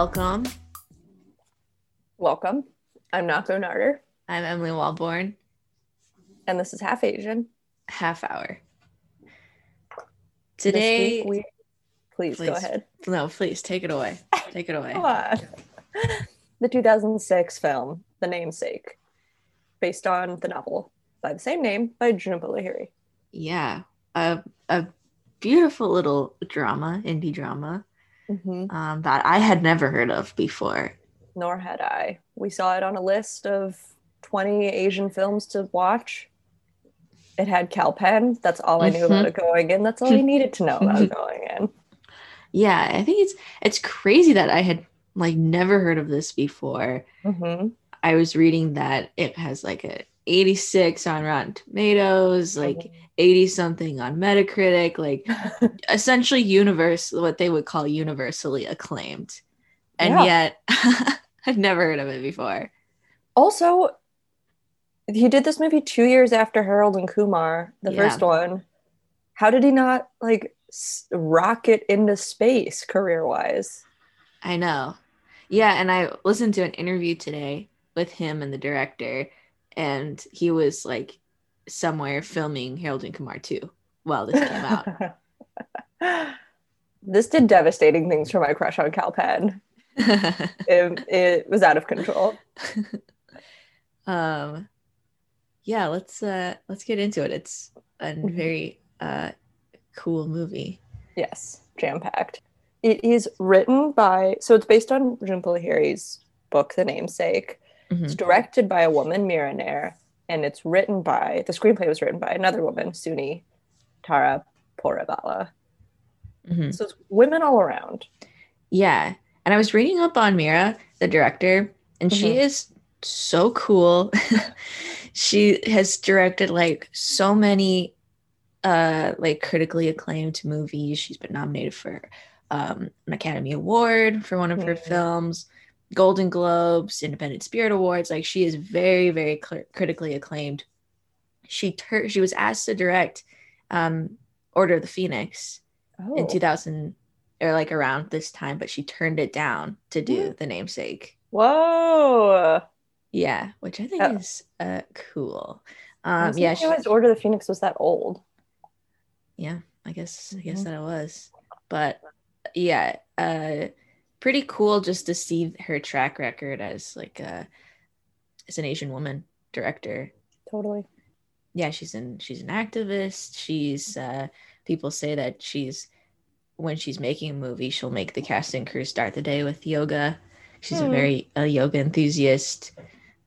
Welcome. Welcome. I'm Nako Narder, I'm Emily Walborn. and this is Half Asian. Half hour. Today, we- please, go ahead. no, please take it away. Take it away. Come on. The 2006 film, The Namesake, based on the novel by the same name by Jhumpa Lahiri. Yeah, a a beautiful little drama, indie drama, Mm-hmm. um, that I had never heard of before. Nor had I. We saw it on a list of 20 Asian films to watch. It had Kal Penn. That's all I knew about it going in. That's all I needed to know about going in. Yeah, I think it's it's crazy that I had like never heard of this before. hmm I was reading that it has like a 86 on Rotten Tomatoes, oh, like 80 something on Metacritic, like essentially universe what they would call universally acclaimed and Yeah. yet i've never heard of it before Also, he did this movie two years after Harold and Kumar, the Yeah. first one. How did he not like s- rocket into space career wise? i know yeah and i listened to an interview today with him and the director and he was like somewhere filming harold and kumar 2 while this came out this did devastating things for my crush on Kal Penn. It, it was out of control. um yeah let's uh let's get into it it's a Mhm. very uh cool movie Yes, jam packed. It is written by, so it's based on Jhumpa Lahiri's book, The Namesake. It's Mhm. directed by a woman, Mira Nair, and it's written by the screenplay was written by another woman, Suni Tara Porabala. Mhm. So it's women all around. Yeah. And I was reading up on Mira, the director, and she Mhm. is so cool. she has directed like so many uh like critically acclaimed movies. She's been nominated for um an Academy Award for one of her Mhm. films, Golden Globes, Independent Spirit Awards. Like she is very very cl- critically acclaimed. She tur- she was asked to direct um Order of the Phoenix Oh, in 2000 or like around this time, but she turned it down to do the namesake. whoa! Yeah, which I think Oh. is uh cool. Um, yeah, she, realized Order of the Phoenix was that old. yeah, I guess I guess Mhm. that it was, but yeah, uh, pretty cool just to see her track record as like a as an Asian woman director. Totally. yeah she's an she's an activist she's uh people say that she's when she's making a movie she'll make the cast and crew start the day with yoga she's a Hmm. very a yoga enthusiast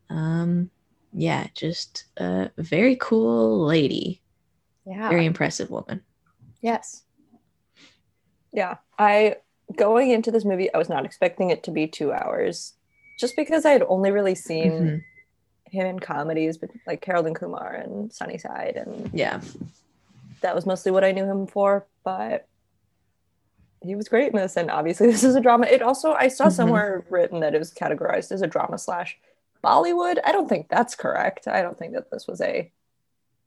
um yeah just a very cool lady Yeah. very impressive woman Yes. Yeah. I going into this movie, I was not expecting it to be two hours. Just because I had only really seen Mhm. him in comedies, but like Harold and Kumar and Sunnyside, and yeah that was mostly what I knew him for. But he was great in this, and obviously this is a drama. It also I saw Mhm. somewhere written that it was categorized as a drama slash Bollywood. I don't think that's correct. I don't think that this was a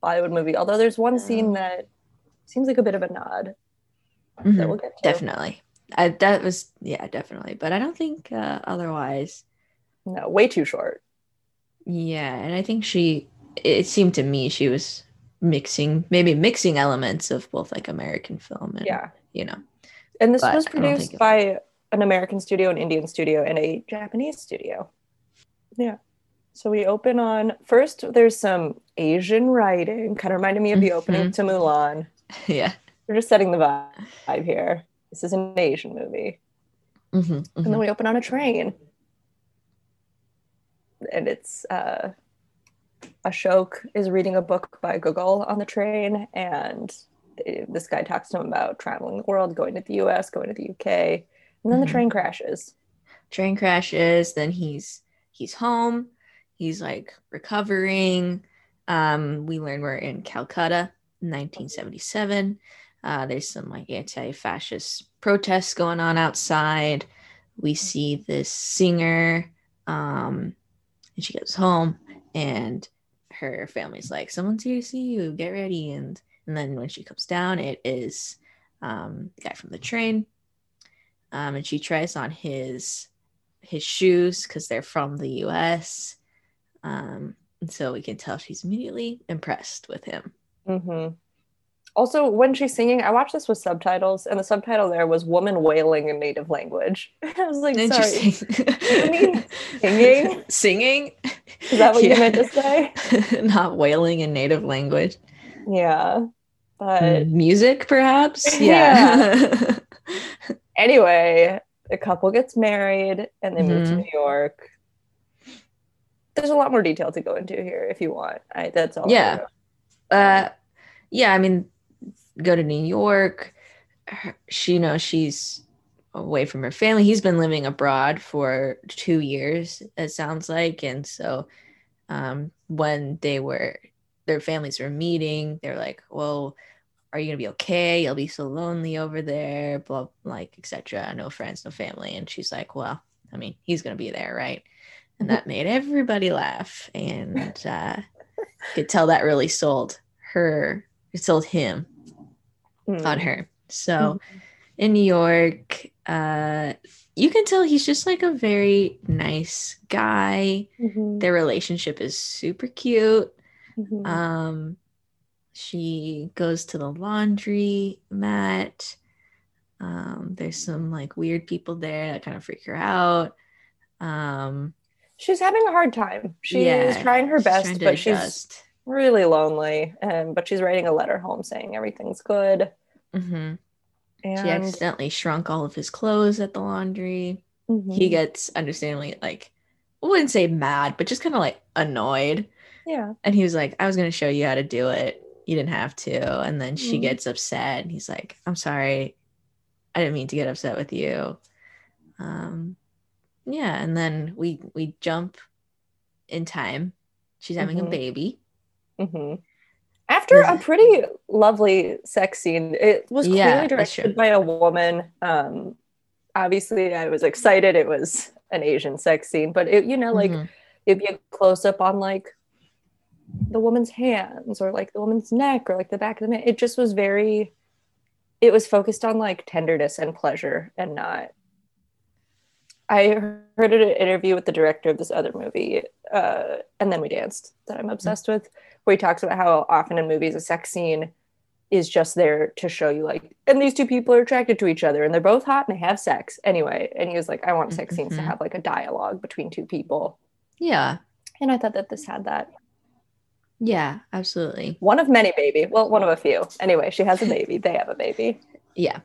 Bollywood movie. Although there's one scene that seems like a bit of a nod that Mhm. we'll get to. definitely I, that was yeah definitely but i don't think uh, otherwise No, way too short. Yeah, and I think she it seemed to me she was mixing maybe mixing elements of both like American film and Yeah. you know. And this But was I don't think produced by an American studio, an Indian studio, and a Japanese studio. Yeah. So we open on first, there's some Asian writing, kind of reminded me of the opening Mhm. to Mulan. yeah. We're just setting the vibe here. This is an Asian movie. Mhm, And mhm. then we open on a train. And it's uh, Ashok is reading a book by Gogol on the train, and they- this guy talks to him about traveling the world, going to the US, going to the UK, and then Mhm. the train crashes. Train crashes, then he's he's home. He's like recovering. Um we learn we're in Calcutta, 1977. Uh, there's some like anti-fascist protests going on outside. We see this singer, um, and she goes home, and her family's like, "Someone's here to see you. Get ready." And and then when she comes down, it is um, the guy from the train. um, and she tries on his his shoes because they're from the U.S. Um, and so we can tell she's immediately impressed with him. Mm-hmm. Also, when she's singing, I watched this with subtitles, and the subtitle there was "woman wailing in native language." I was like, "Sorry, singing? Singing? Is that what yeah. you meant to say? Not wailing in native language. Yeah, but music, perhaps. Yeah. yeah. anyway, the couple gets married, and they mm-hmm. move to mm-hmm. New York. There's a lot more detail to go into here if you want. I that's all. Yeah. Uh, yeah. I mean, go to New York. She, you know, she's away from her family. He's been living abroad for two years, it sounds like. And so um, when they were, their families were meeting, they're like, well, are you gonna be okay? You'll be so lonely over there, blah, like, etc. No friends, no family. And she's like, well, I mean, he's gonna be there, right? And that made everybody laugh. And uh, could tell that really sold her, it sold him mm. on her. So mm. in New York, uh, you can tell he's just like a very nice guy. Mm-hmm. Their relationship is super cute. Mm-hmm. Um, she goes to the laundry mat. Um, there's some like weird people there that kind of freak her out. Um, she's having a hard time. She yeah, is trying her best, trying but she's really lonely. And but she's writing a letter home saying everything's good. Mm-hmm. And she accidentally shrunk all of his clothes at the laundry. Mm-hmm. He gets understandably like I wouldn't say mad, but just kind of like annoyed. Yeah. And he was like, I was gonna show you how to do it. You didn't have to. And then she mm-hmm. gets upset and he's like, I'm sorry. I didn't mean to get upset with you. Um yeah, and then we we jump in time. She's having mm-hmm. a baby. Mm-hmm. After a pretty lovely sex scene, it was clearly yeah, directed by a woman. Um, obviously, I was excited. It was an Asian sex scene, but it, you know, like mm-hmm. it'd be a close up on like the woman's hands or like the woman's neck or like the back of the man. It just was very. It was focused on like tenderness and pleasure, and not I heard an interview with the director of this other movie, uh, and then we danced that I'm obsessed mm-hmm. with, where he talks about how often in movies a sex scene is just there to show you like, and these two people are attracted to each other, and they're both hot and they have sex anyway. And he was like, I want sex mm-hmm. scenes to have like a dialogue between two people. Yeah, and I thought that this had that. Yeah, absolutely. One of many baby. Well, one of a few. Anyway, she has a baby. they have a baby. Yeah.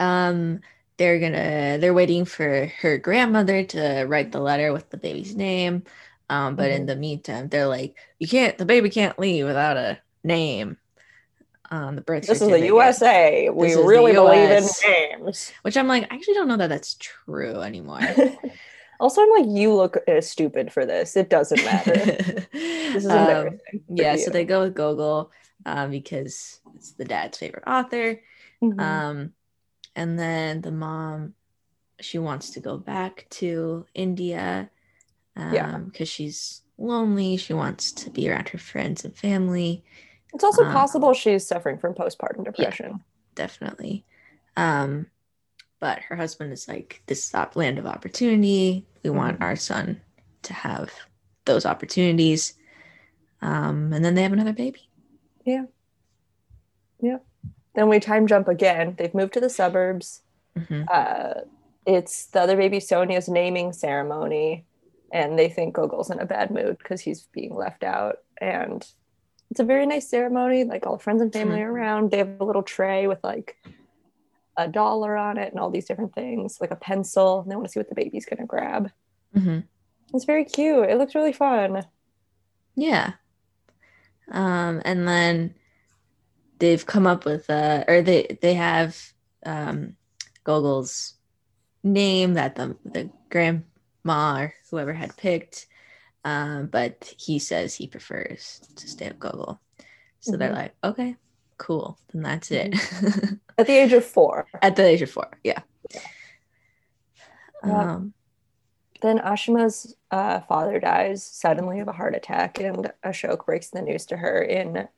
Um they're gonna they're waiting for her grandmother to write the letter with the baby's name um, but mm-hmm. in the meantime they're like you can't the baby can't leave without a name. On the birth this is the usa we really believe in names. Which i'm like i actually don't know that that's true anymore. Also i'm like you look uh, stupid for this. It doesn't matter. This is um, embarrassing um, yeah you. so they go with gogol um, because it's the dad's favorite author. Mm-hmm. um and then the mom she wants to go back to india um, yeah because she's lonely she wants to be around her friends and family. It's also um, possible she's suffering from postpartum depression. yeah, definitely. Um but her husband is like this is land of opportunity. We want our son to have those opportunities. Um and then they have another baby. Yeah. Yeah. Then we time jump again. They've moved to the suburbs. Mm-hmm. Uh, it's the other baby Sonia's naming ceremony, and they think Gogol's in a bad mood because he's being left out. And it's a very nice ceremony. Like all friends and family mm-hmm. are around. They have a little tray with like a dollar on it and all these different things, like a pencil. And they want to see what the baby's gonna grab. Mm-hmm. It's very cute. It looks really fun. Yeah. Um, and then they've come up with uh or they they have um Gogol's name that the the grandma or whoever had picked um but he says he prefers to stay with Gogol so mm-hmm. they're like okay cool then that's it mm-hmm. at the age of four at the age of four yeah, yeah. Um, then Ashima's uh, father dies suddenly of a heart attack, and Ashok breaks the news to her in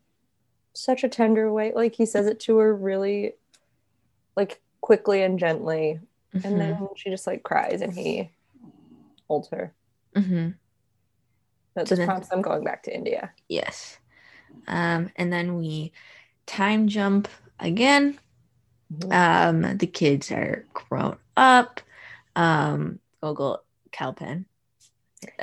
such a tender way. Like he says it to her really like quickly and gently. Mhm. And then she just like cries and he holds her. Mhm. That So then- prompts them going back to India. Yes. Um, and then we time jump again. Mhm. Um, the kids are grown up. Um, Gogol Kal Penn.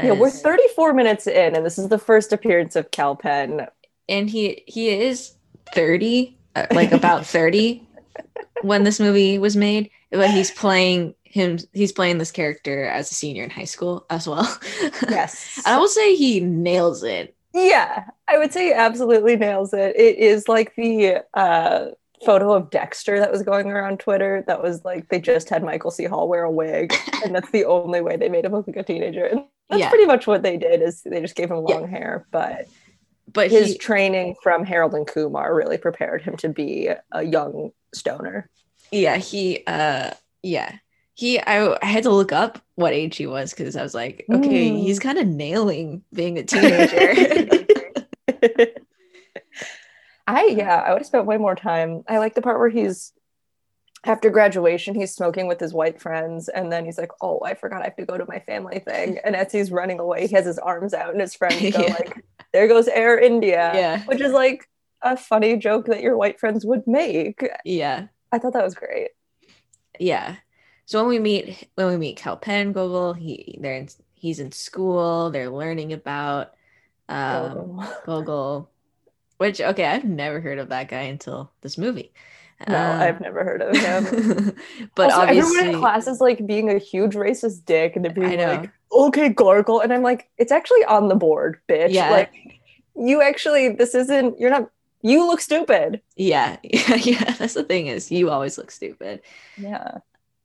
yeah, we're 34 minutes in, and this is the first appearance of Kal Penn. and he he is 30, uh, like about 30 when this movie was made, but he's playing him he's playing this character as a senior in high school as well. Yes. I will say he nails it. Yeah, I would say he absolutely nails it. It is like the uh, photo of Dexter that was going around Twitter. That was like they just had Michael C. Hall wear a wig, and that's the only way they made him look like a teenager. And that's Yeah. pretty much what they did. Is they just gave him Yeah. long hair, but But his he, training from Harold and Kumar really prepared him to be a young stoner. yeah, he uh yeah. He I, I had to look up what age he was because I was like, okay, Mm. he's kind of nailing being a teenager. I yeah, I would have spent way more time. I like the part where he's after graduation, he's smoking with his white friends, and then he's like, "Oh, I forgot I have to go to my family thing." And as he's running away, he has his arms out, and his friends go Yeah. like, "There goes Air India," yeah. which is like a funny joke that your white friends would make. Yeah. I thought that was great. yeah so when we meet when we meet Kal Penn Gogol he they're in, he's in school they're learning about um Oh. Gogol which okay I've never heard of that guy until this movie no, Um, I've never heard of him. but also, obviously everyone in class is like being a huge racist dick, and they're being like, "Okay, gargle," and I'm like, "It's actually on the board, bitch." Yeah. Like, you actually, this isn't. You're not. You look stupid. yeah yeah yeah that's the thing is you always look stupid Yeah.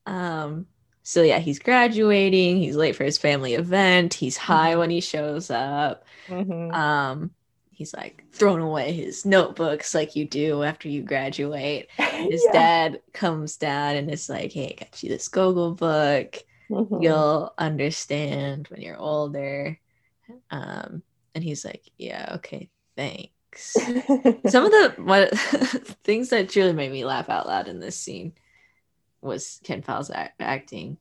Um so yeah he's graduating he's late for his family event he's high Mhm. when he shows up Mhm. um he's like throwing away his notebooks like you do after you graduate his Yeah. dad comes down and is like hey i got you this gogol book Mhm. you'll understand when you're older um and he's like yeah okay thanks some of the what things that truly made me laugh out loud in this scene was ken Powell's act- acting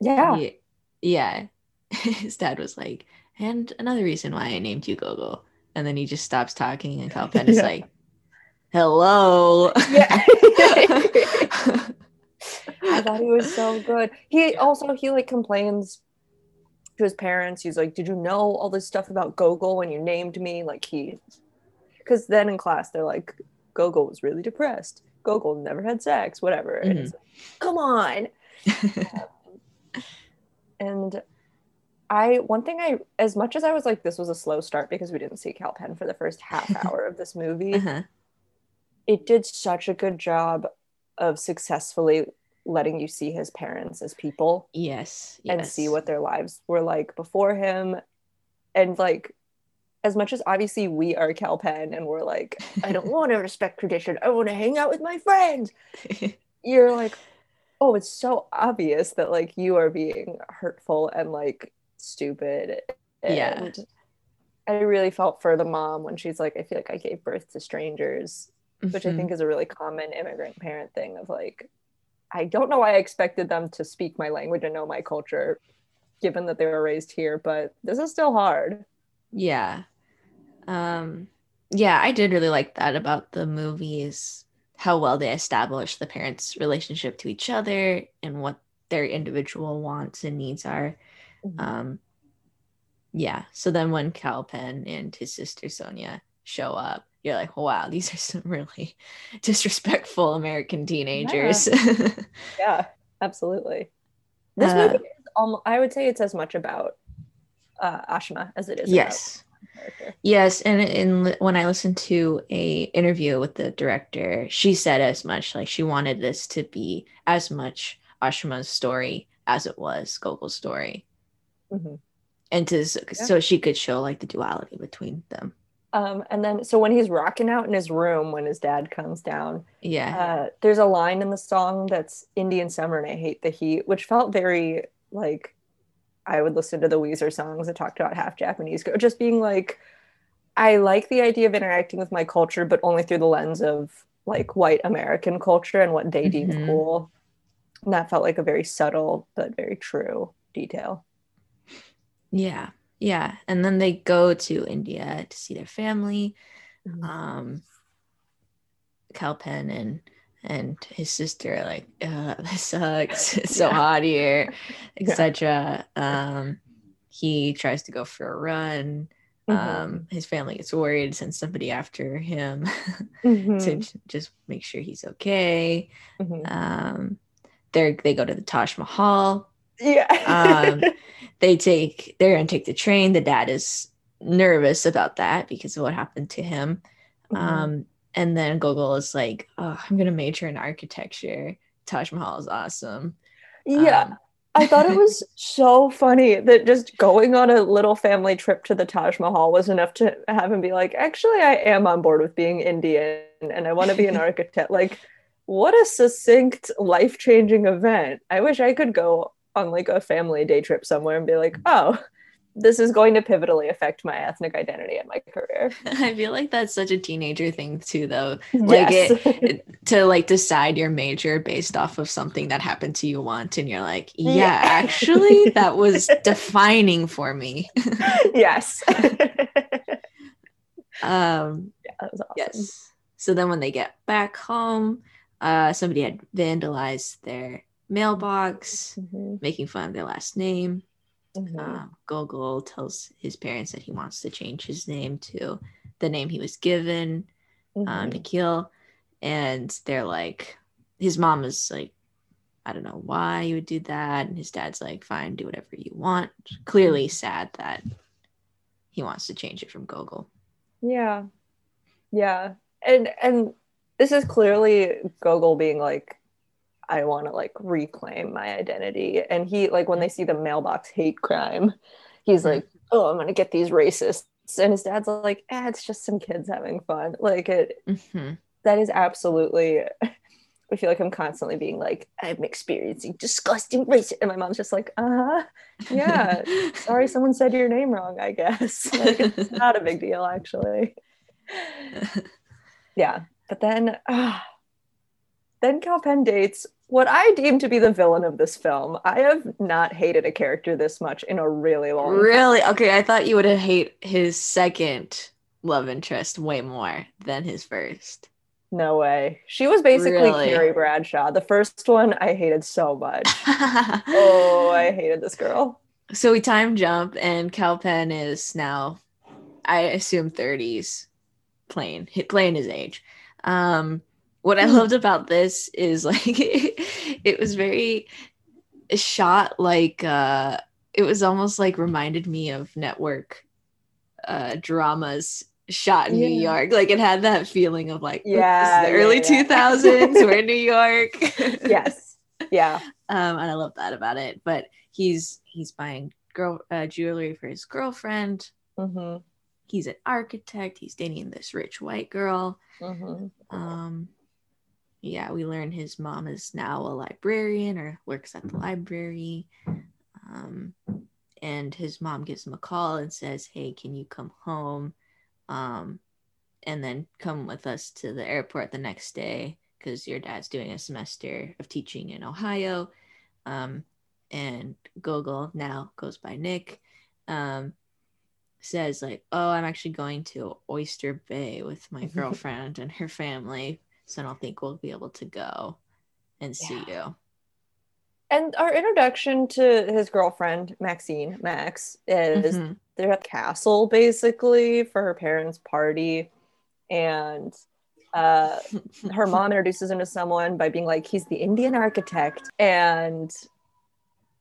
yeah. He- yeah his dad was like and another reason why i named you gogol and then he just stops talking and Kal Penn is Yeah. like hello Yeah. I thought he was so good. He also he like complains to his parents. He's like, "Did you know all this stuff about Gogol when you named me?" Like he, because then in class they're like, "Gogol was really depressed. Gogol never had sex. Whatever." And it's like, come on. And I one thing I as much as I was like, this was a slow start because we didn't see Kal Penn for the first half hour of this movie Uh-huh. it did such a good job of successfully letting you see his parents as people yes and see what their lives were like before him and like as much as obviously we are Kal Penn and we're like I don't want to respect tradition I want to hang out with my friends you're like oh it's so obvious that like you are being hurtful and like stupid Yeah. and I really felt for the mom when she's like I feel like I gave birth to strangers which I think mm-hmm. is a really common immigrant parent thing of like, I don't know why I expected them to speak my language and know my culture, given that they were raised here, but this is still hard. Yeah. Um yeah, I did really like that about the movies how well they establish the parents' relationship to each other and what their individual wants and needs are. Mm-hmm. Um yeah, so then when Kal Penn and his sister Sonia show up, you're like, wow, these are some really disrespectful American teenagers. yeah, absolutely. This Uh, movie is almost, I would say it's as much about uh, Ashima as it is yes. Yes, and in when I listened to a interview with the director, she said as much like she wanted this to be as much Ashima's story as it was Gogol's story, Mhm. and to so she could show like the duality between them. Um, and then, so when he's rocking out in his room when his dad comes down, Yeah, uh, there's a line in the song that's Indian Summer and I Hate the Heat, which felt very like I would listen to the Weezer songs that talked about half Japanese, girl, just being like, I like the idea of interacting with my culture, but only through the lens of like white American culture and what they deem Mhm. cool. And that felt like a very subtle but very true detail. Yeah. Yeah. And then they go to India to see their family. Um Kal Penn and and his sister are like, uh, this sucks. It's so Yeah. hot here, etc. Um he tries to go for a run. Mhm. Um his family gets worried, sends somebody after him Mhm. to j- just make sure he's okay. Mhm. Um they they go to the Taj Mahal. yeah. um, they take they're gonna take the train the dad is nervous about that because of what happened to him Mhm. um, and then gogol is like oh i'm gonna major in architecture taj mahal is awesome yeah. Um, I thought it was so funny that just going on a little family trip to the Taj Mahal was enough to have him be like, actually, I am on board with being Indian and I want to be an architect. Like, what a succinct, life changing event. I wish I could go on like a family day trip somewhere and be like, oh, this is going to pivotally affect my ethnic identity and my career. i feel like that's such a teenager thing too though Like yes. it- to like decide your major based off of something that happened to you once and you're like yeah, Yeah. actually that was defining for me yes. um that was awesome. Yes. So then when they get back home, uh, somebody had vandalized their mailbox, Mhm, making fun of their last name. Mhm. Um, Gogol tells his parents that he wants to change his name to the name he was given, um, Mhm. Nikhil. And they're like, his mom is like, I don't know why you would do that. And his dad's like, fine, do whatever you want. Clearly sad that he wants to change it from Gogol. Yeah. Yeah. And and this is clearly Gogol being like, I want to like reclaim my identity. And he like when they see the mailbox hate crime, he's Mhm. like, Oh, I'm gonna get these racists. And his dad's like, eh, it's just some kids having fun. Like it hmm that is absolutely I feel like I'm constantly being like, I'm experiencing disgusting racism. And my mom's just like, uh-huh. Yeah. Sorry, someone said your name wrong, I guess. Like, it's not a big deal, actually. Yeah. But then, uh, then Kal Penn dates what I deem to be the villain of this film. I have not hated a character this much in a really long time. Really? Okay, I thought you would have hate his second love interest way more than his first. No way. She was basically Really? Carrie Bradshaw. The first one I hated so much. Oh, I hated this girl. so we time jump, and Cal Kal Penn is now, I assume, 30s, playing playing his age. Um, what I Hmm. loved about this is like it was very shot like uh, it was almost like reminded me of network uh, dramas shot in New York. Like it had that feeling of like, Yeah, yeah, the yeah, early yeah. two thousands. We're in New York. Yes. Yeah. um, and I love that about it. But he's he's buying girl uh, jewelry for his girlfriend. hmm He's an architect. He's dating this rich white girl. hmm Um, yeah, we learn his mom is now a librarian or works at the library. Um, and his mom gives him a call and says, "Hey, can you come home?" Um, and then come with us to the airport the next day because your dad's doing a semester of teaching in Ohio. Um, and Gogol now goes by Nick. Um, says like, "Oh, I'm actually going to Oyster Bay with my girlfriend and her family, so I don't think we'll be able to go and see you." And our introduction to his girlfriend, Maxine, Max, is Mhm. they're at the castle basically for her parents' party. And uh, her mom introduces him to someone by being like, he's the Indian architect. And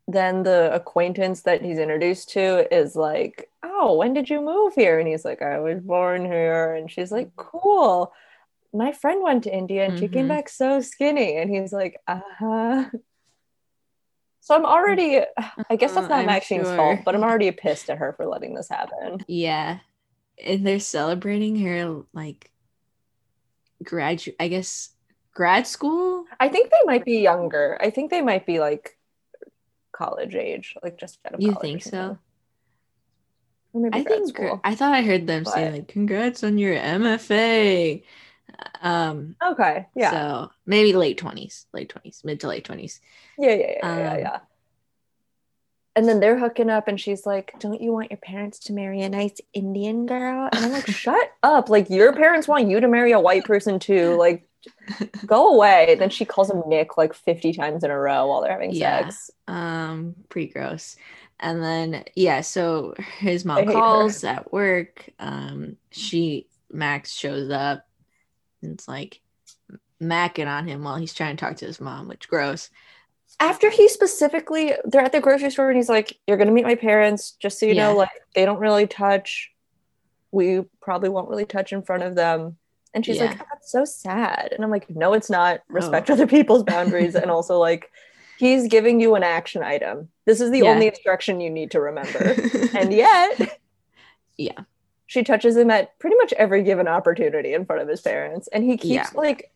then the acquaintance that he's introduced to is like, oh, when did you move here? And he's like, I was born here. And she's like, cool. My friend went to India and she came Mhm. back so skinny. And he's like, uh huh. So I'm already, I guess that's Uh, not I'm Maxine's sure. fault, but I'm already pissed at her for letting this happen. Yeah. And they're celebrating her like graduate I guess grad school. I think they might be younger. I think they might be like college age, like just out of You think so? I think school. I thought I heard them say like congrats on your MFA. Um, Okay. Yeah. So maybe late twenties, late twenties, mid to late twenties. yeah. Yeah. Yeah. Yeah. um, Yeah. And then they're hooking up, and she's like, "Don't you want your parents to marry a nice Indian girl?" And I'm like, "Shut up! Like your parents want you to marry a white person too. Like, go away." Then she calls him Nick like 50 times in a row while they're having Yeah. sex. Um, pretty gross. And then yeah, so his mom hate her. calls at work. Um, she Max shows up and it's like macking on him while he's trying to talk to his mom, which gross. After he specifically, they're at the grocery store, and he's like, "You're gonna meet my parents. Just so you Yeah. know, like they don't really touch. We probably won't really touch in front of them." And she's like, oh, "That's so sad." And I'm like, "No, it's not. Oh. Respect other people's boundaries, and also like." He's giving you an action item. This is the Yeah. only instruction you need to remember. and yet, Yeah. She touches him at pretty much every given opportunity in front of his parents. And he keeps Yeah. like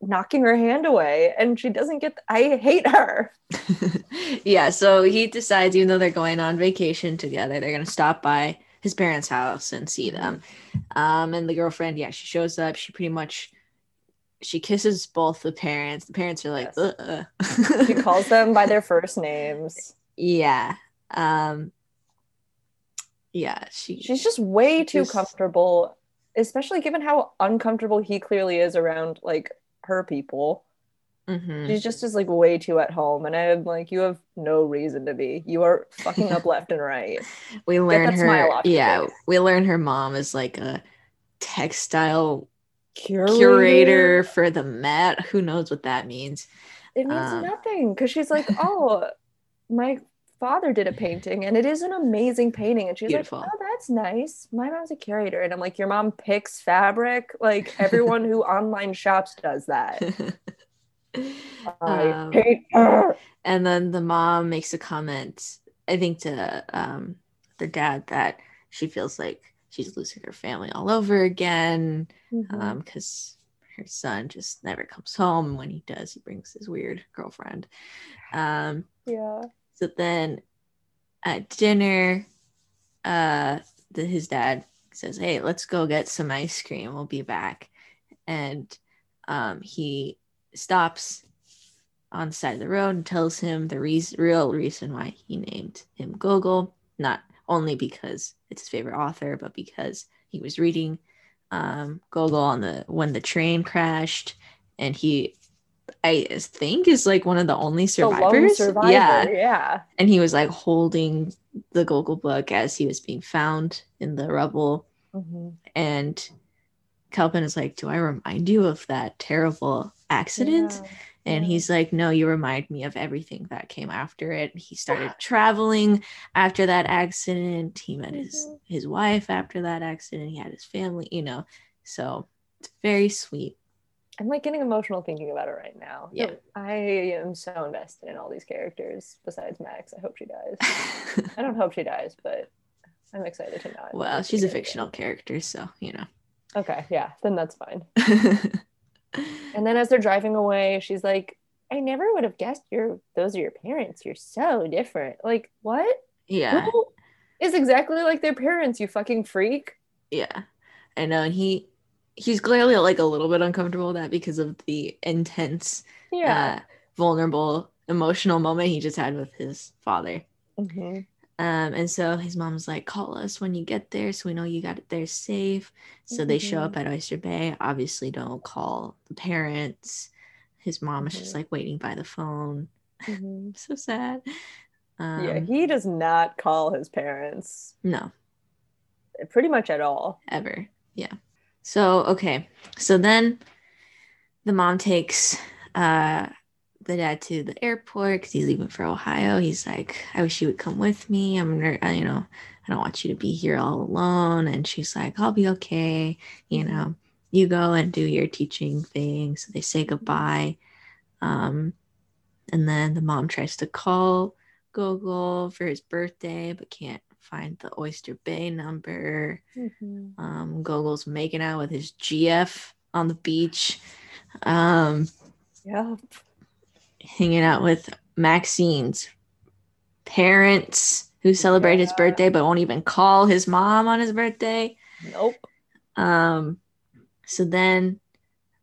knocking her hand away. And she doesn't get, I hate her. yeah, so he decides, even though they're going on vacation together, they're gonna stop by his parents' house and see them. Um, and the girlfriend, yeah, she shows up. She pretty much she kisses both the parents. The parents are like, Yes. uh She calls them by their first names. yeah. Um, yeah, she She's just way too Just- comfortable, especially given how uncomfortable he clearly is around like her people. Mhm. She's just is like way too at home. And I'm like, you have no reason to be. You are fucking up left and right. we learn her yeah, we learn her mom is like a textile Curator. curator for the Met. Who knows what that means? It means Um, nothing because she's like, oh, my father did a painting and it is an amazing painting. And she's Beautiful. like, oh, that's nice. My mom's a curator. And I'm like, your mom picks fabric? Like everyone who online shops does that. I Um, and then the mom makes a comment i think to um their dad that she feels like she's losing her family all over again Mhm. um because her son just never comes home when he does he brings his weird girlfriend um yeah. So then at dinner uh the, his dad says hey let's go get some ice cream. We'll be back. And um he stops on the side of the road and tells him the reas real reason why he named him Gogol, not only because it's his favorite author, but because he was reading um, Gogol on the when the train crashed, and he, I think, is like one of the only The survivors. survivor. Yeah, Yeah. and he was like holding the Gogol book as he was being found in the rubble, Mhm. and Kal Penn is like, "Do I remind you of that terrible accident?" Yeah. And he's like, No, you remind me of everything that came after it. He started traveling after that accident. He met his Mhm. his wife after that accident. He had his family, you know. So it's very sweet. I'm like getting emotional thinking about it right now. Yeah. I am so invested in all these characters besides Max. I hope she dies. I don't hope she dies, but I'm excited to not. well, she's a again. fictional character, so you know. Okay, yeah, then that's fine. And then as they're driving away, she's like, I never would have guessed you're those are your parents. You're so different. Like, what? yeah. Who is exactly like their parents, you fucking freak? Yeah. I know. And uh, he he's clearly like a little bit uncomfortable with that because of the intense, Yeah. uh, vulnerable, emotional moment he just had with his father. Mhm. Um, and so his mom's like, call us when you get there so we know you got it there safe. So they show up at Oyster Bay. Obviously, don't call the parents. His mom is just Mhm. like waiting by the phone. Mhm. So sad. Um, yeah, he does not call his parents no, pretty much at all. ever. Yeah. So, okay. So then the mom takes uh, the dad to the airport because he's leaving for Ohio. He's like, I wish you would come with me. I'm, you know, I don't want you to be here all alone. And she's like, I'll be okay. You know, you go and do your teaching thing. So they say goodbye. Um, and then the mom tries to call Gogol for his birthday, but can't find the Oyster Bay number. Mhm. Um, Gogol's making out with his GF on the beach, um, Yeah. hanging out with Maxine's parents who celebrate his birthday but won't even call his mom on his birthday. Nope. Um, so then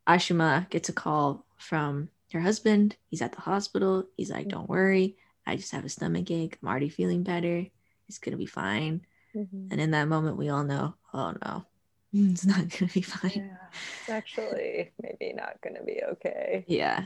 Ashima gets a call from her husband. He's at the hospital. He's like, "Don't worry, I just have a stomach ache. I'm already feeling better. It's gonna be fine." Mhm. And in that moment, we all know, "Oh no, it's not gonna be fine." Yeah, it's actually maybe not going to be okay. Yeah.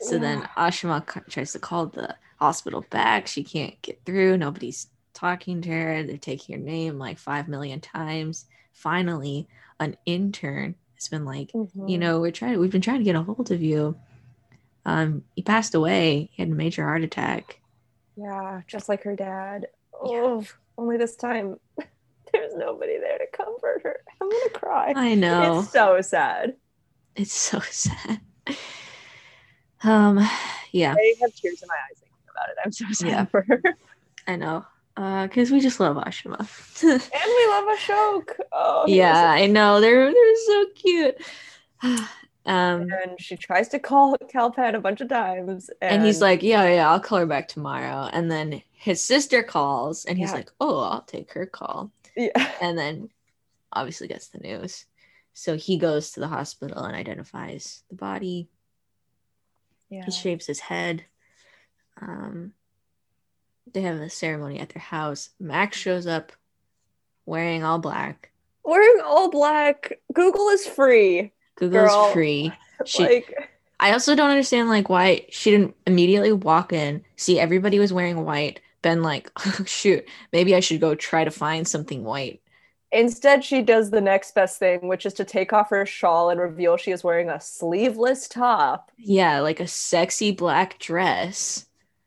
So then Ashima tries to call the hospital back. She can't get through. Nobody's talking to her. They're taking her name like five million times. Finally, an intern has been like, you Mhm. know, we're trying. We've been trying to get a hold of you. Um, he passed away. He had a major heart attack. Yeah, just like her dad. Yeah. Oh, only this time there's nobody there to comfort her. I'm gonna cry. I know. It's so sad. It's so sad. Um, yeah, I have tears in my eyes thinking about it. I'm so sad Yeah. for her. I know. Uh, because we just love Ashima. And we love Ashok. Oh, yeah, I know. They're they're so cute. um, and she tries to call Kal Penn a bunch of times, and, and he's like, "Yeah, yeah, I'll call her back tomorrow." And then his sister calls, and he's Yeah. like, "Oh, I'll take her call." yeah. And then, obviously, gets the news. So he goes to the hospital and identifies the body. yeah. He shaves his head. Um, they have a ceremony at their house. Max shows up wearing all black. Wearing all black. Google is free. Google's Girl. free. She, like, I also don't understand like why she didn't immediately walk in, see everybody was wearing white, been like, oh, shoot, maybe I should go try to find something white. instead, she does the next best thing, which is to take off her shawl and reveal she is wearing a sleeveless top. Yeah, like a sexy black dress.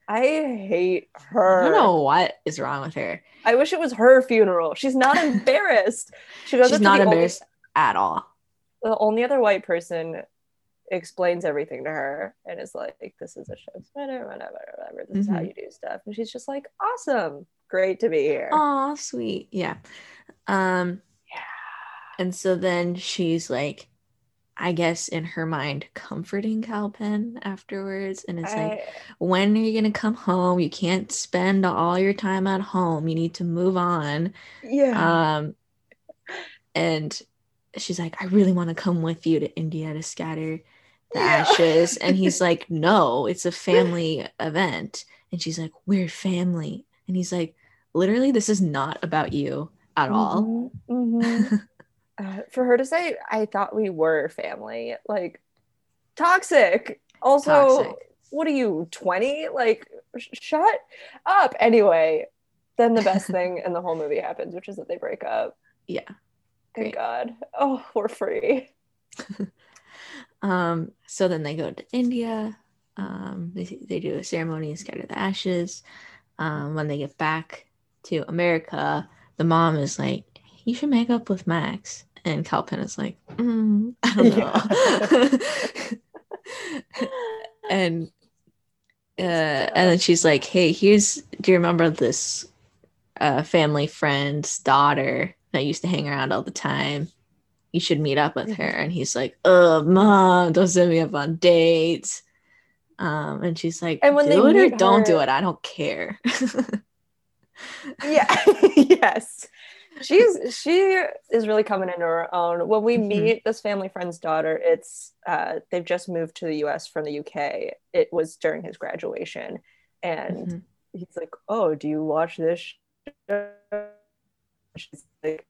I hate her. I don't know what is wrong with her. I wish it was her funeral. She's not embarrassed. She goes She's not only- embarrassed at all. The only other white person explains everything to her and is like, "This is a show sweater, whatever, whatever. This is how Mhm. you do stuff." And she's just like, "Awesome, great to be here." Aw, sweet. Yeah. Um, Yeah. and so then she's like, I guess in her mind, comforting Kal Penn afterwards. And it's like, when are you gonna come home? You can't spend all your time at home. You need to move on. yeah, Um, and she's like, I really want to come with you to India to scatter the Yeah. ashes. And he's like, No, it's a family event. And she's like, We're family. And he's like, Literally, this is not about you at all. Mhm, mhm. Uh, for her to say, "I thought we were family," like toxic. Also, Toxic. what are you, 20? Like, sh- shut up. Anyway, then the best thing in the whole movie happens, which is that they break up. Yeah. Thank. God. Oh, we're free. Um, so then they go to India. Um, they, they do a ceremony and scatter the ashes. Um, when they get back to America, the mom is like, "You should make up with Max," and Kal Penn is like, mm, "I don't know." and uh, and then she's like, "Hey, here's. Do you remember this uh, family friend's daughter that used to hang around all the time? You should meet up with her." And he's like, "Oh, mom, don't send me up on dates." Um, and she's like, And when they "Do it or don't do it. I don't care." yeah yes she's she is really coming into her own when we Mhm. meet this family friend's daughter it's uh they've just moved to the us from the uk it was during his graduation and Mhm. he's like oh do you watch this show? She's like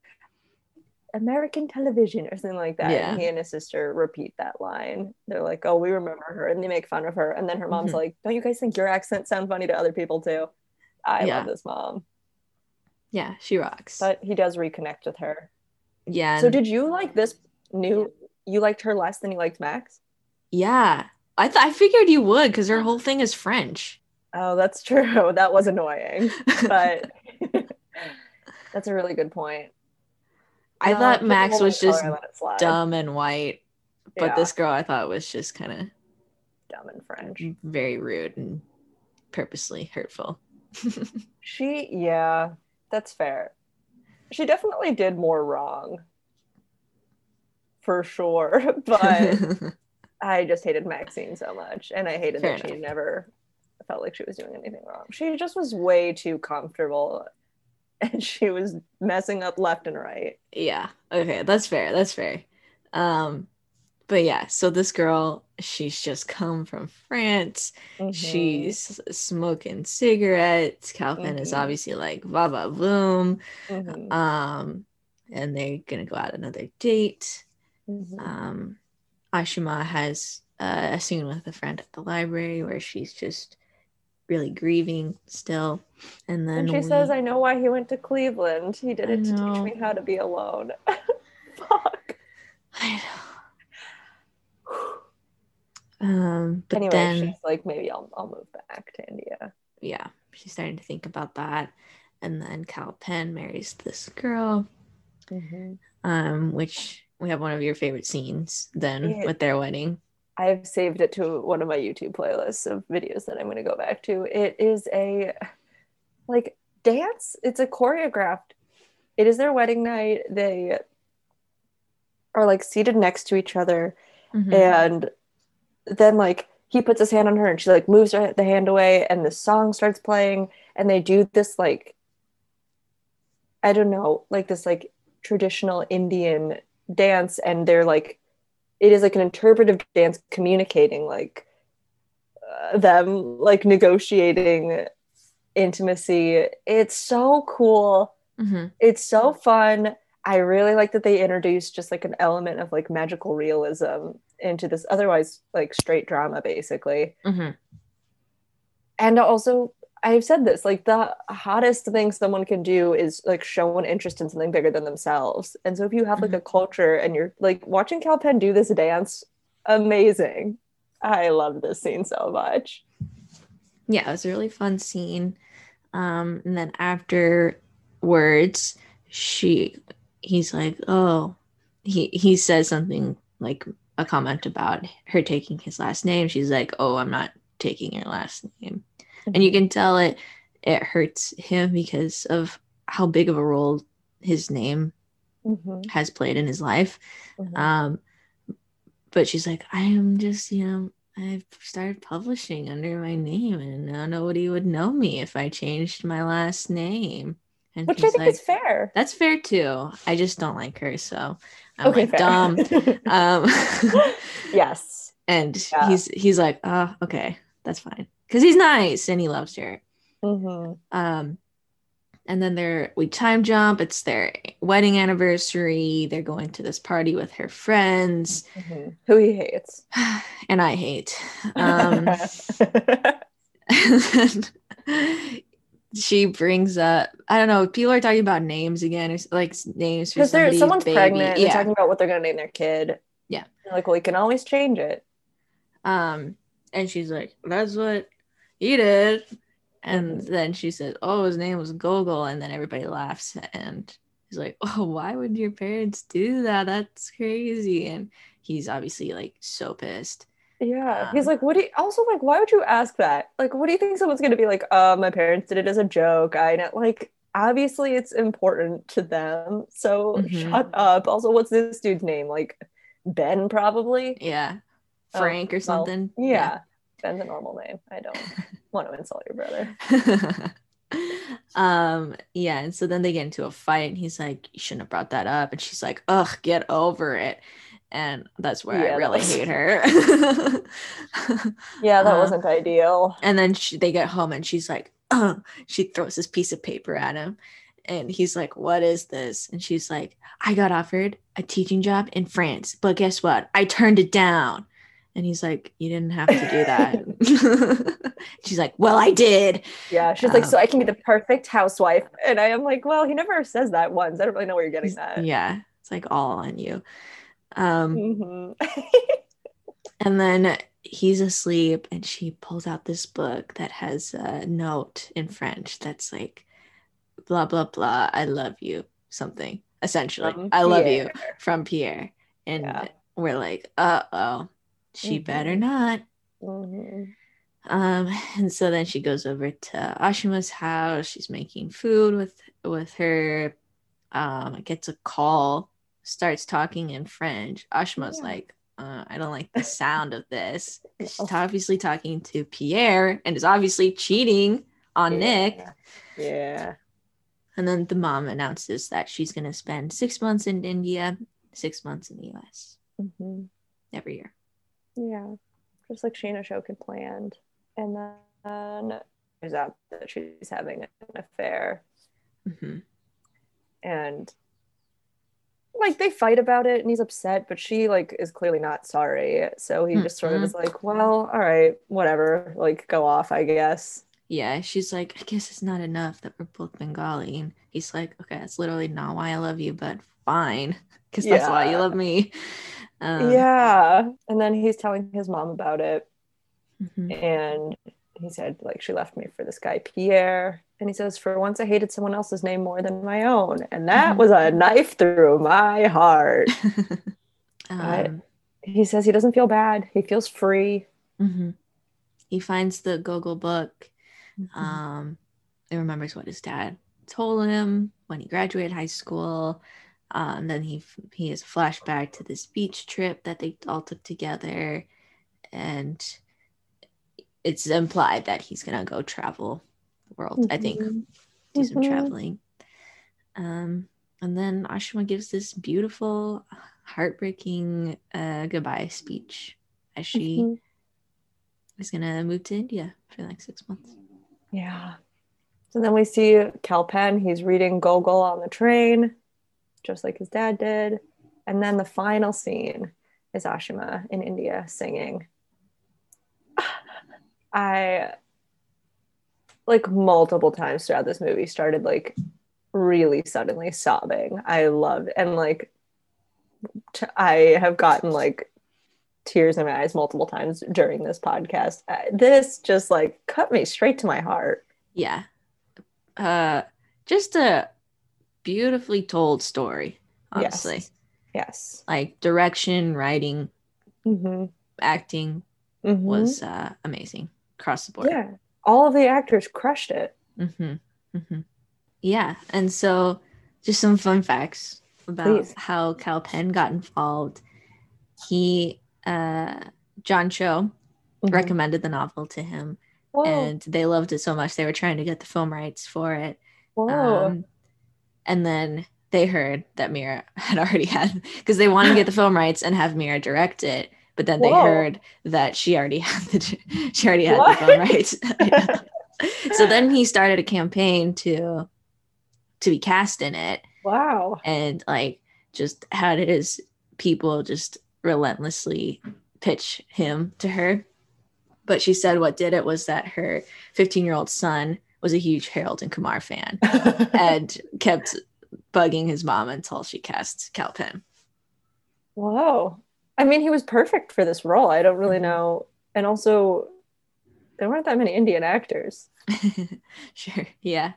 american television or something like that Yeah. and he and his sister repeat that line they're like oh we remember her and they make fun of her and then her mom's Mhm. like don't you guys think your accent sounds funny to other people too i Yeah. love this mom Yeah, she rocks. but he does reconnect with her. yeah, So did you like this new? You liked her less than you liked Max? yeah. I th- I figured you would because her whole thing is French. Oh, that's true. That was annoying, but that's a really good point. I No, thought Max was just and let it slide. dumb and white, but Yeah, this girl I thought was just kind of dumb and French. very rude and purposely hurtful. She, yeah, that's fair. She definitely did more wrong, for sure. But I just hated Maxine so much, and I hated Fair that she never felt like she was doing anything wrong. She just was way too comfortable, and she was messing up left and right. yeah. Okay, that's fair. That's fair. Um, but yeah, so this girl, she's just come from France. Mhm. She's smoking cigarettes. Calvin is Mhm. obviously like va va boom. Mhm. Um, and they're gonna go out another date. Mhm. Um, Ashima has uh, a scene with a friend at the library where she's just really grieving still. And then and she we- says, "I know why he went to Cleveland. He did it to teach me how to be alone." Fuck. I know. Um, but anyway, then she's like, maybe I'll I'll move back to India. yeah, she's starting to think about that. And then Kal Penn marries this girl, um, which we have one of your favorite scenes then with their wedding. I've saved it to one of my YouTube playlists of videos that I'm going to go back to. It is a like dance. It's a choreographed. It is their wedding night. They are like seated next to each other, Mhm. and then like he puts his hand on her, and she like moves her the hand away, and the song starts playing, and they do this like I don't know, like this like traditional Indian dance, and they're like it is like an interpretive dance communicating like uh, them like negotiating intimacy it's so cool Mhm. it's so fun i really like that they introduced just like an element of like magical realism into this otherwise like straight drama basically Mhm. and also i've said this like the hottest thing someone can do is like show an interest in something bigger than themselves. And so if you have like a culture and you're like watching kal penn do this dance amazing. I love this scene so much. Yeah, it was a really fun scene. Um, and then afterwards, she he's like, oh, he he says something like a comment about her taking his last name. She's like, oh, I'm not taking your last name, and you can tell it it hurts him because of how big of a role his name Mhm, has played in his life. mhm. Um, but she's like, I am just, you know, I've started publishing under my name, and now nobody would know me if I changed my last name. And which i think like, is fair that's fair too. I just don't like her, so I'm okay like fair. dumb. Um, yes and Yeah. he's he's like, oh, okay, that's fine, because he's nice and he loves her. Mhm. Um, and then they're we time jump. It's their wedding anniversary. They're going to this party with her friends, Mhm. who he hates and I hate. Um, she brings up I don't know. People are talking about names again, or like names because they're someone's baby. pregnant and they're Yeah. talking about what they're going to name their kid Yeah. They're like well we can always change it Um, and she's like, "That's what he did." And then she says, "Oh, his name was Gogol," and then everybody laughs. And he's like, "Oh, why would your parents do that? That's crazy." And he's obviously like so pissed. Yeah. Um, He's like, what do you also like, why would you ask that? Like, what do you think someone's gonna be like, uh, my parents did it as a joke. I know like obviously it's important to them. So Mhm. shut up. Also, what's this dude's name? Like Ben, probably. Yeah, Oh, Frank or well, something. Yeah. Ben's a normal name. I don't want to insult your brother. um yeah and so then they get into a fight and he's like you shouldn't have brought that up and she's like ugh get over it and that's where Yeah, i really was- hate her Yeah, that Uh, wasn't ideal. and then she, they get home and she's like uh, she throws this piece of paper at him and he's like what is this and she's like i got offered a teaching job in france but guess what i turned it down and he's like you didn't have to do that she's like well i did Yeah. She's like, um, so I can be the perfect housewife. And I am like, well, he never says that once. I don't really know where you're getting that. yeah it's like all on you um Mhm. and then he's asleep and she pulls out this book that has a note in french that's like blah blah blah i love you something essentially From i love you from pierre and Yeah. we're like uh-oh she better Mhm. not Mhm. um and so then she goes over to ashima's house she's making food with with her um gets a call starts talking in french ashima's Yeah. like uh, i don't like the sound of this she's obviously talking to pierre and is obviously cheating on nick Yeah. Yeah. and then the mom announces that she's going to spend six months in india six months in the us Mhm. every year. Yeah, just like Sheena Show had planned, and then there's out that she's having an affair, hmm and like they fight about it, and he's upset, but she like is clearly not sorry. So he just sort of is like, well, all right, whatever, like go off, I guess. Yeah, she's like, I guess it's not enough that we're both Bengali. And he's like, okay, that's literally not why I love you, but fine, because that's why you love me. Um, yeah, and then he's telling his mom about it, mhm. and he said like she left me for this guy Pierre and he says for once I hated someone else's name more than my own and that Mhm. was a knife through my heart um, he says he doesn't feel bad he feels free mhm. He finds the Gogol book. Mm-hmm. Um, and remembers what his dad told him when he graduated high school. Um, then he he has flashback to this beach trip that they all took together, and it's implied that he's gonna go travel the world. I think Mhm. do some Mhm. traveling. Um, and then Ashima gives this beautiful, heartbreaking uh, goodbye speech as she Mhm. is gonna move to India for like six months. yeah so then we see Kal Penn he's reading Gogol on the train just like his dad did and then the final scene is Ashima in India singing I like multiple times throughout this movie started like really suddenly sobbing. I loved and like t- I have gotten like tears in my eyes multiple times during this podcast. Uh, This just like cut me straight to my heart. Yeah. Uh, just a beautifully told story, honestly. Yes. Yes. Like direction, writing, hmm acting hmm was uh, amazing across the board. yeah. All of the actors crushed it. hmm hmm Yeah. And so, just some fun facts about Please. how Kal Penn got involved. He, uh, John Cho, Mhm. recommended the novel to him, Whoa. and they loved it so much they were trying to get the film rights for it. Whoa. Um, and then they heard that Mira had already had because they wanted to get the film rights and have Mira direct it, but then they heard that she already had the she already had What? the film rights. Yeah. So then he started a campaign to to be cast in it, wow. and like just had his people just relentlessly pitch him to her. But she said what did it was that her 15 year old son was a huge Harold and Kumar fan and kept bugging his mom until she cast Kal Penn. Whoa. I mean, he was perfect for this role. I don't really Mhm. know. And also, there weren't that many Indian actors. sure, yeah.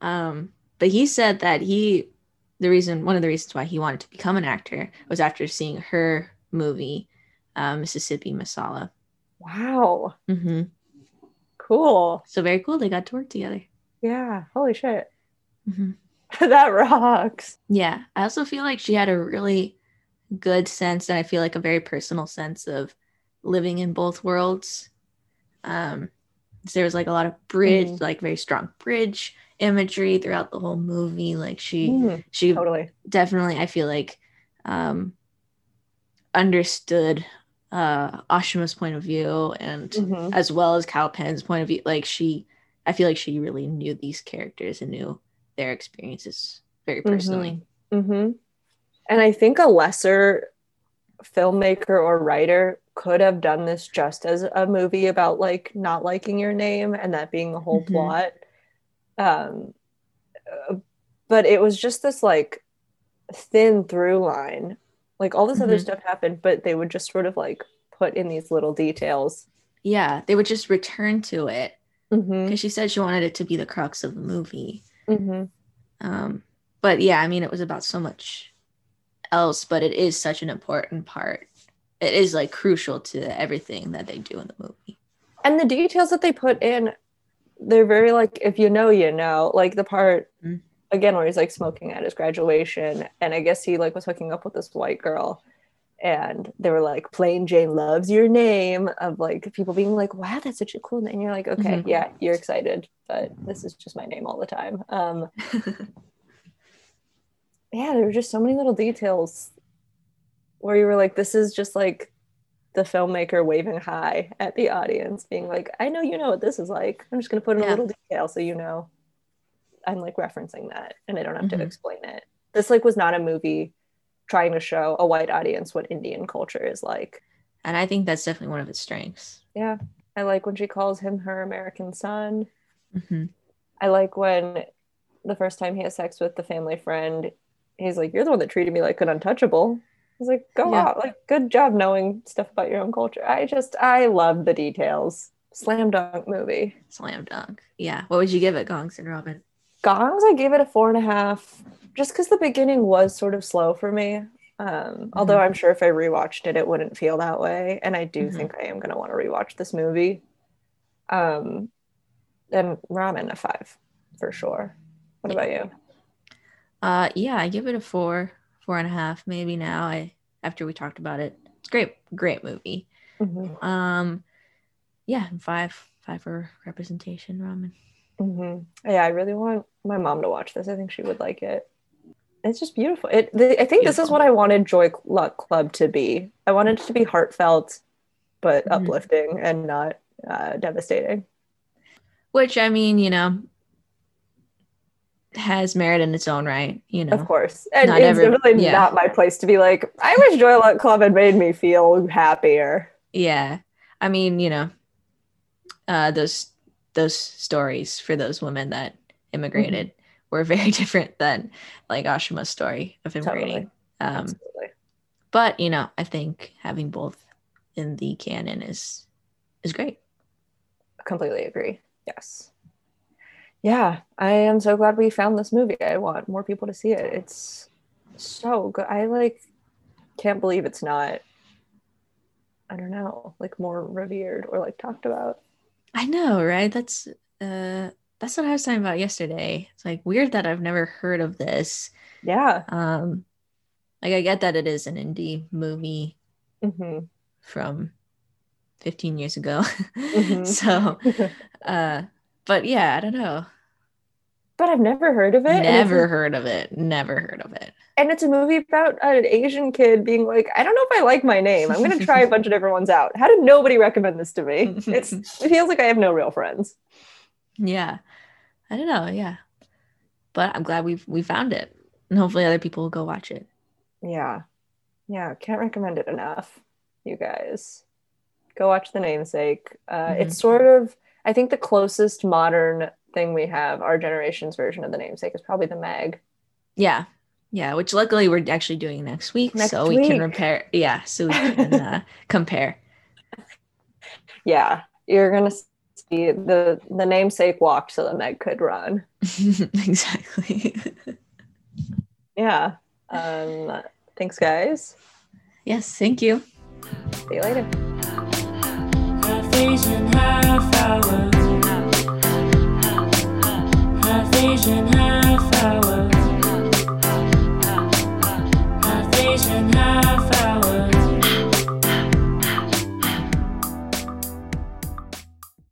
Um, but he said that he, the reason, one of the reasons why he wanted to become an actor was after seeing her movie, uh, Mississippi Masala. Wow. hmm Cool. So very cool. They got to work together. Yeah. Holy shit. hmm that rocks. Yeah. I also feel like she had a really good sense, and I feel like a very personal sense of living in both worlds. Um, there was like a lot of bridge, Mhm. like very strong bridge imagery throughout the whole movie. Like she, Mm, she totally. definitely, I feel like, um, understood uh Ashima's point of view and Mhm. as well as Kal Penn's point of view. Like she, I feel like she really knew these characters and knew their experiences very personally. Mhm. And I think a lesser filmmaker or writer could have done this just as a movie about like not liking your name and that being the whole Mhm. plot. Um, uh, but it was just this like thin through line. Like all this other Mhm. stuff happened, but they would just sort of like put in these little details. Yeah, they would just return to it Mm-hmm. because she said she wanted it to be the crux of the movie. Mm-hmm. Um, but yeah, I mean, it was about so much else, but it is such an important part. It is like crucial to everything that they do in the movie. and the details that they put in they're very like if you know you know like the part Mhm. Again where he's like smoking at his graduation and i guess he like was hooking up with this white girl and they were like plain jane loves your name of like people being like wow that's such a cool name and you're like okay Mhm. yeah you're excited but this is just my name all the time um yeah there were just so many little details where you were like this is just like the filmmaker waving hi at the audience, being like, I know you know what this is like. I'm just gonna put in Yeah. a little detail so you know. I'm like referencing that and I don't have Mhm. to explain it. This like was not a movie trying to show a white audience what Indian culture is like. And I think that's definitely one of its strengths. Yeah. I like when she calls him her American son. hmm I like when the first time he has sex with the family friend, he's like, You're the one that treated me like an untouchable. He's like, Go Yeah. out. Like, good job knowing stuff about your own culture. I just, I love the details. Slam dunk movie. Slam dunk. Yeah. What would you give it, Gongs and Robin? Gongs, I gave it a four and a half, just because the beginning was sort of slow for me. Um, Although I'm sure if I rewatched it, it wouldn't feel that way. And I do Mhm. think I am going to want to rewatch this movie. Um, and Ramen, a five for sure. What about you? Uh, yeah, I give it a four, four and a half, maybe now. I after we talked about it, it's great, great movie. Mhm. Um, yeah, five, five for representation, Ramen. Hmm Yeah, I really want my mom to watch this. I think she would like it. It's just beautiful. It. The, I think this is what I wanted Joy Luck Club to be. I wanted it to be heartfelt, but Mhm. uplifting and not uh, devastating. Which I mean, you know, has merit in its own right. You know, Of course, and Not it's every- definitely yeah. not my place to be like. I wish Joy Luck Club had made me feel happier. yeah. I mean, you know, uh, those those stories for those women that immigrated Mm-hmm. were very different than like Ashima's story of immigrating. Um, but you know, I think having both in the canon is is great. I completely agree. Yes. Yeah, I am so glad we found this movie. I want more people to see it. It's so good. I like can't believe it's not I don't know, like more revered or like talked about. I know, right? That's uh that's what I was talking about yesterday. It's like weird that I've never heard of this. Yeah. Um like I get that it is an indie movie hmm from 15 years ago. Mhm. so uh but yeah, I don't know. But I've never heard of it. Never heard of it. Never heard of it. And it's a movie about an Asian kid being like, I don't know if I like my name. I'm gonna try a bunch of different ones out. How did nobody recommend this to me? It's it feels like I have no real friends. Yeah. I don't know, yeah. But I'm glad we've we found it. And hopefully other people will go watch it. Yeah. Yeah. Can't recommend it enough, you guys. Go watch The Namesake. Uh, It's sort of, I think the closest modern thing we have, our generation's version of The Namesake, is probably The Meg. Yeah. Yeah, which luckily we're actually doing next week. Next so we can repair yeah, so we can uh, compare. Yeah. You're going to see the, the namesake walked so the Meg could run. exactly. Yeah. Um, thanks, guys. yes, thank you. See you later. Asian half hour. Half Asian half hour.